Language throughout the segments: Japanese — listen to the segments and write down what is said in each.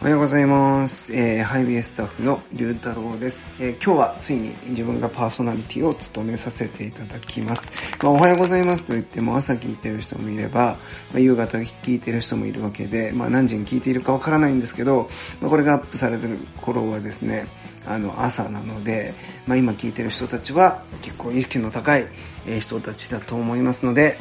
おはようございます。えー、ハイビエスタッフの龍太郎です、えー今日はついに自分がパーソナリティを務めさせていただきます。まあ、おはようございますと言っても朝聞いてる人もいれば、まあ、夕方聞いてる人もいるわけで、まあ、何時に聞いているかわからないんですけど、まあ、これがアップされてる頃はですね、あの朝なので、まあ、今聞いてる人たちは結構意識の高い人たちだと思いますので、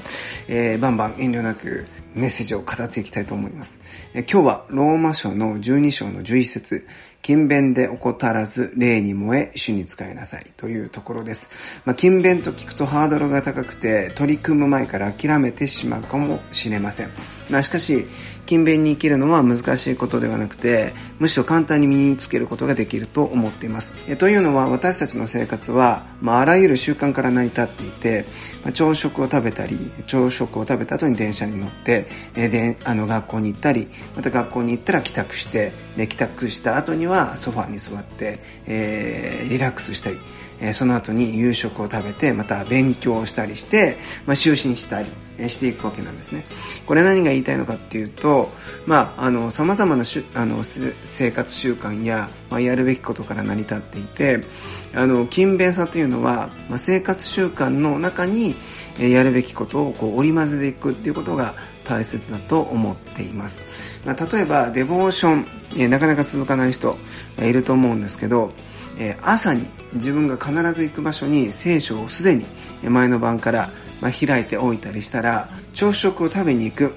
えーバンバン遠慮なくメッセージを語っていきたいと思います。え今日はローマ書の12章の11節勤勉で怠らず、霊に燃え、主に使いなさいというところです。まあ、勤勉と聞くとハードルが高くて、取り組む前から諦めてしまうかもしれません。まあ、しかし、勤勉に生きるのは難しいことではなくて、むしろ簡単に身につけることができると思っています。えというのは、私たちの生活は、まあ、あらゆる習慣から成り立っていて、まあ朝食を食べたり、朝食を食べた後に電車に乗って、えで、あの、学校に行ったり、また学校に行ったら帰宅して、で、帰宅した後にはソファーに座って、えーリラックスしたり、えその後に夕食を食べて、また勉強をしたりして、まあ、就寝したりしていくわけなんですね。これ何が言いたいのかっていうと、まあ、あの、様々なしあの生活習慣や、まあ、やるべきことから成り立っていて、あの、勤勉さというのは、まあ、生活習慣の中に、えーやるべきことをこう織り交ぜていくっていうことが大切だと思っています。まあ、例えば、デボーション、えーなかなか続かない人、えーいると思うんですけど、えー朝に自分が必ず行く場所に聖書をすでに前の晩から、まあ、開いておいたりしたら朝食を食べに行く。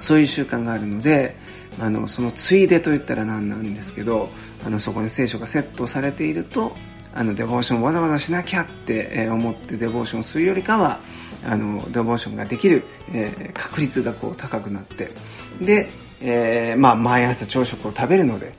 そういう習慣があるのであのそのついでと言ったら何なんですけどあのそこに聖書がセットされているとあのデボーションをわざわざしなきゃって思ってデボーションをするよりかはあのデボーションができる、えー確率がこう高くなって。で、えーまあ、毎朝朝食を食べるので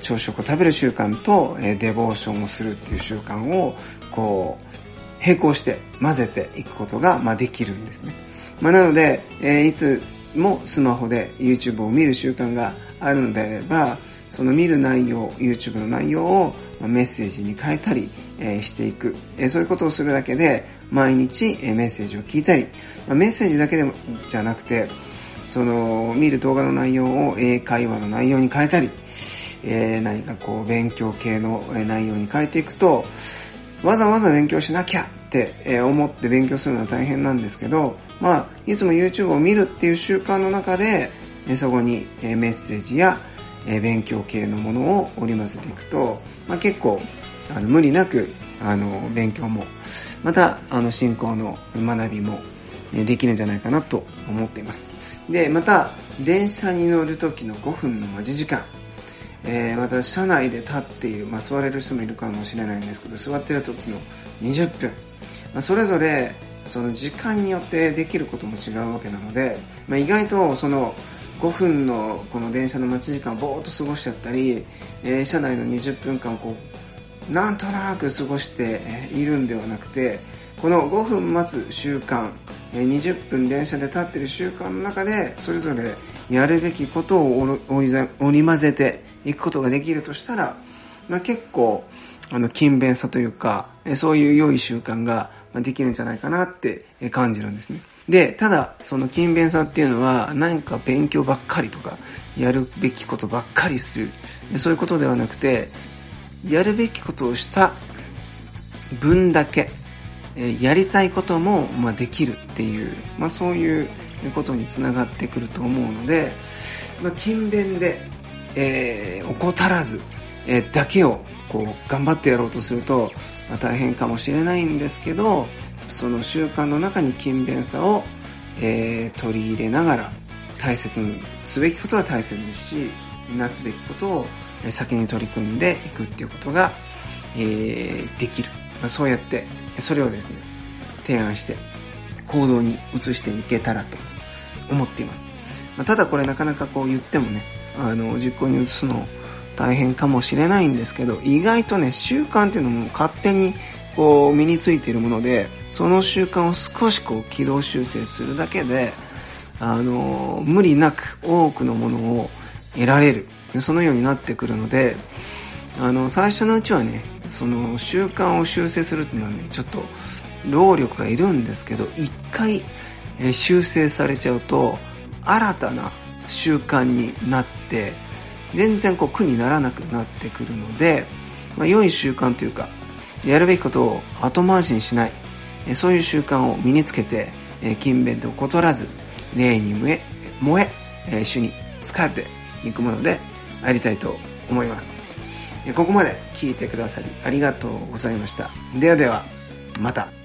朝食を食べる習慣と、えーデボーションをするっていう習慣をこう並行して混ぜていくことが、まあ、できるんですね。まあ、なので、えーいつもスマホで YouTube を見る習慣があるのであれば、その見る内容、YouTube の内容をメッセージに変えたり、えしていく、えそういうことをするだけで、毎日、えメッセージを聞いたり、まメッセージだけでもじゃなくて、その見る動画の内容を英会話の内容に変えたり、え何かこう勉強系の内容に変えていくと、わざわざ勉強しなきゃって思って勉強するのは大変なんですけど、まあ、いつも YouTube を見るっていう習慣の中で、そこにメッセージや勉強系のものを織り交ぜていくと、まあ、結構あの無理なくあの勉強もまたあの進行の学びもできるんじゃないかなと思っています。でまた電車に乗る時の5分の待ち時間。えーまた車内で立っている、まあ、座れる人もいるかもしれないんですけど座ってる時の20分、まあ、それぞれその時間によってできることも違うわけなので、まあ、意外とその5分のこの電車の待ち時間をぼーっと過ごしちゃったり、えー車内の20分間をこうなんとなく過ごしているんではなくてこの5分待つ習慣20分電車で立ってる習慣の中でそれぞれやるべきことを織り交ぜていくことができるとしたら、まあ、結構あの勤勉さというかそういう良い習慣ができるんじゃないかなって感じるんですね。でただその勤勉さっていうのは何か勉強ばっかりとかやるべきことばっかりする。そういうことではなくてやるべきことをした分だけ、やりたいことも、ま、できるっていう、まあ、そういうことにつながってくると思うので、まあ、勤勉で、えー怠らず、えーだけをこう頑張ってやろうとすると、まあ、大変かもしれないんですけどその習慣の中に勤勉さを、えー取り入れながら大切にすべきことは大切にしなすべきことを先に取り組んでいくっていうことが、えーできる、まあ、そうやってそれをですね提案して行動に移していけたらと思っています、まあ、ただこれなかなかこう言ってもねあの実行に移すの大変かもしれないんですけど意外とね習慣っていうのも勝手にこう身についているものでその習慣を少しこう軌道修正するだけであの無理なく多くのものを得られる。そのようになってくるのであの最初のうちはねその習慣を修正するっていうのはねちょっと労力がいるんですけど一回、え修正されちゃうと新たな習慣になって、全然こう苦にならなくなってくるので、まあ、良い習慣というか、やるべきことを後回しにしない、えそういう習慣を身につけて、え勤勉と怠らず、霊に燃え、燃え、え主に使っていくものでありたいと思います。ここまで聞いてくださりありがとうございました。ではでは、また。